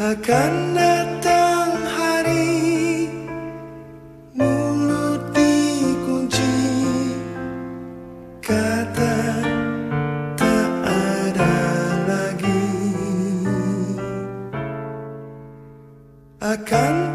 akan datang hari mulut dikunci kata tak ada lagi. Akan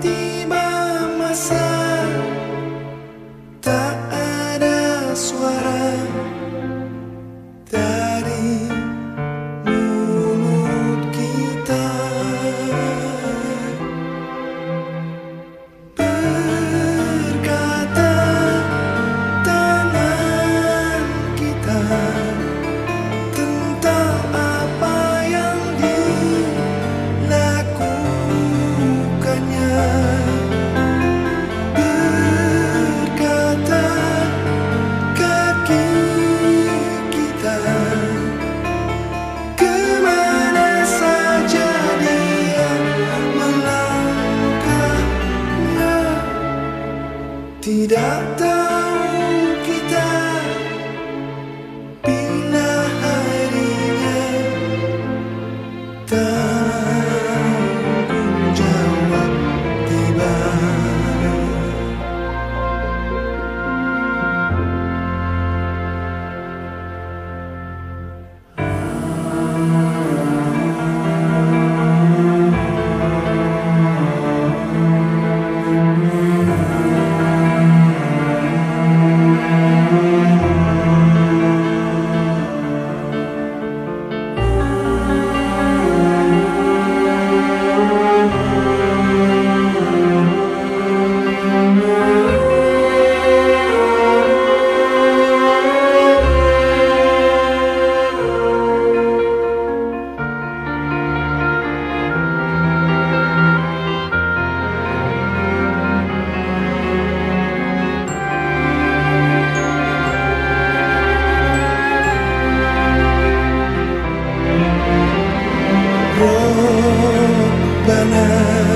there.